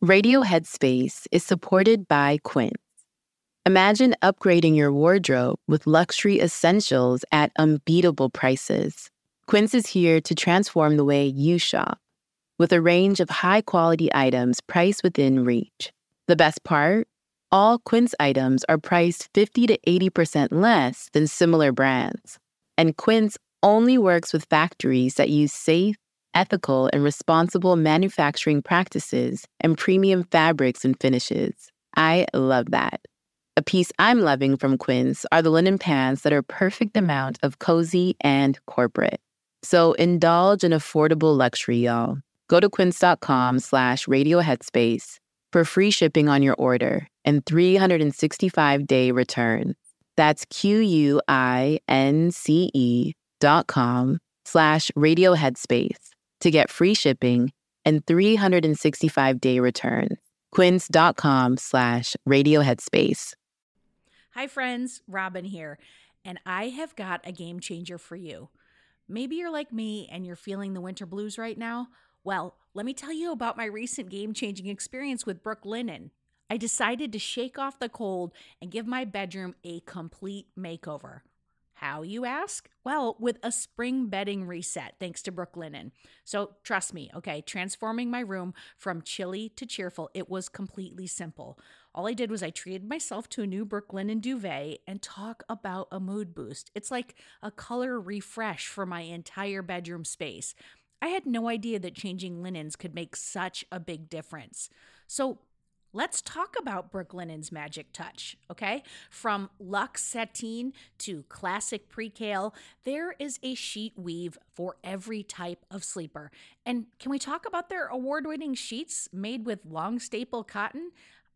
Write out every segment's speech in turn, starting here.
Radio Headspace is supported by Quince. Imagine upgrading your wardrobe with luxury essentials at unbeatable prices. Quince is here to transform the way you shop with a range of high quality items priced within reach. The best part? All Quince items are priced 50 to 80% less than similar brands. And Quince only works with factories that use safe, ethical, and responsible manufacturing practices and premium fabrics and finishes. I love that. A piece I'm loving from Quince are the linen pants that are perfect amount of cozy and corporate. So indulge in affordable luxury, y'all. Go to quince.com slash radioheadspace for free shipping on your order and 365-day return. That's Q-U-I-N-C-E dot com slash radioheadspace to get free shipping and 365-day return. quince.com slash radioheadspace. Hi, friends. Robin here. And I have got a game changer for you. Maybe you're like me and you're feeling the winter blues right now. Well, let me tell you about my recent game changing experience with Brooklinen. I decided to shake off the cold and give my bedroom a complete makeover. How, you ask? Well, with a spring bedding reset, thanks to Brooklinen. So trust me, okay, transforming my room from chilly to cheerful, it was completely simple. All I did was I treated myself to a new Brooklinen duvet and talk about a mood boost. It's like a color refresh for my entire bedroom space. I had no idea that changing linens could make such a big difference. So Let's talk about Brooklinen's magic touch, okay? From luxe sateen to classic percale, there is a sheet weave for every type of sleeper. And can we talk about their award winning sheets made with long staple cotton?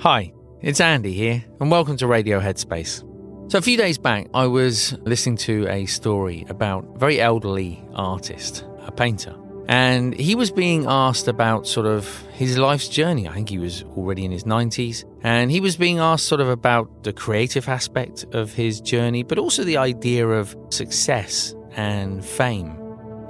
Hi, it's Andy here, and welcome to Radio Headspace. So, a few days back, I was listening to a story about a very elderly artist, a painter, and he was being asked about sort of his life's journey. I think he was already in his 90s. And he was being asked sort of about the creative aspect of his journey, but also the idea of success and fame.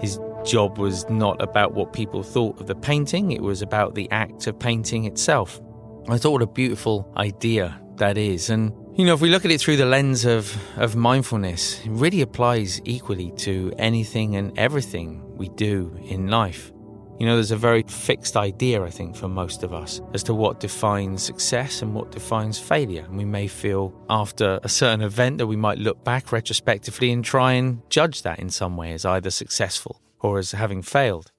His job was not about what people thought of the painting, it was about the act of painting itself. I thought what a beautiful idea that is. And you know, if we look at it through the lens of, of mindfulness, it really applies equally to anything and everything we do in life. You know, there's a very fixed idea, I think, for most of us as to what defines success and what defines failure. And we may feel after a certain event that we might look back retrospectively and try and judge that in some way as either successful or as having failed.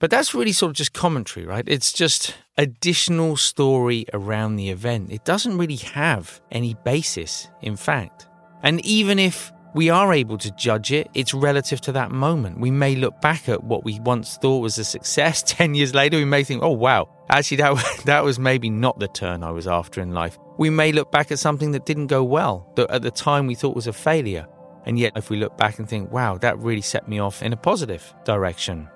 But that's really sort of just commentary, right? It's just additional story around the event. It doesn't really have any basis in fact. And even if we are able to judge it, it's relative to that moment. We may look back at what we once thought was a success 10 years later. We may think, oh, wow, actually, that, that was maybe not the turn I was after in life. We may look back at something that didn't go well, that at the time we thought was a failure. And yet, if we look back and think, wow, that really set me off in a positive direction.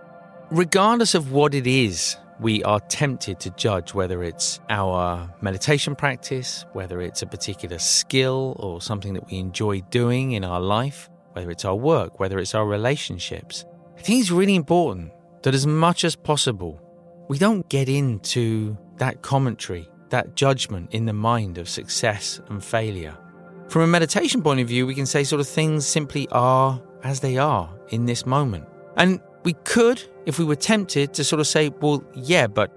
Regardless of what it is, we are tempted to judge whether it's our meditation practice, whether it's a particular skill or something that we enjoy doing in our life, whether it's our work, whether it's our relationships. I think it's really important that as much as possible, we don't get into that commentary, that judgment in the mind of success and failure. From a meditation point of view, we can say sort of things simply are as they are in this moment. And we could, if we were tempted, to sort of say, well, yeah, but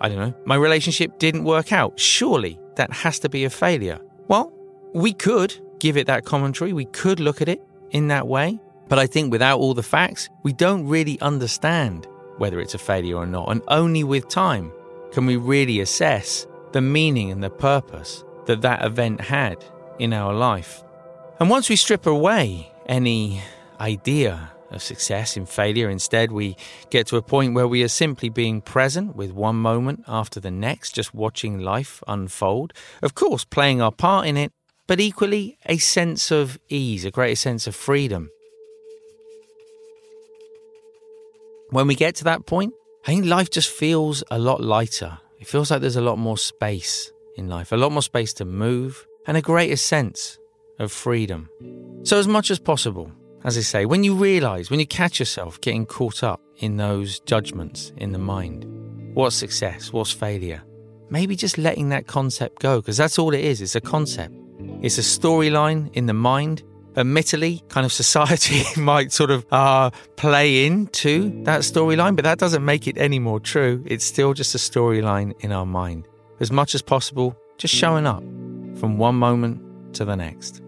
I don't know, my relationship didn't work out. Surely that has to be a failure. Well, we could give it that commentary, we could look at it in that way. But I think without all the facts, we don't really understand whether it's a failure or not. And only with time can we really assess the meaning and the purpose that that event had in our life. And once we strip away any idea of success in failure, instead we get to a point where we are simply being present with one moment after the next, just watching life unfold. Of course, playing our part in it, but equally a sense of ease, a greater sense of freedom. When we get to that point, I think life just feels a lot lighter. It feels like there's a lot more space in life, a lot more space to move, and a greater sense of freedom. So, as much as possible, as I say, when you realize, when you catch yourself getting caught up in those judgments in the mind, what's success, what's failure, maybe just letting that concept go, because that's all it is. It's a concept, it's a storyline in the mind admittedly, kind of society might sort of uh, play into that storyline, but that doesn't make it any more true. It's still just a storyline in our mind. As much as possible, just showing up from one moment to the next.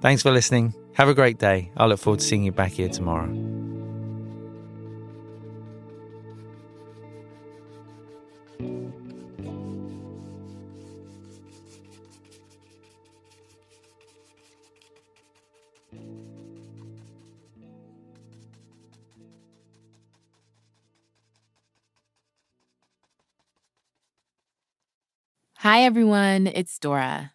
Thanks for listening. Have a great day. I look forward to seeing you back here tomorrow. Hi, everyone. It's Dora.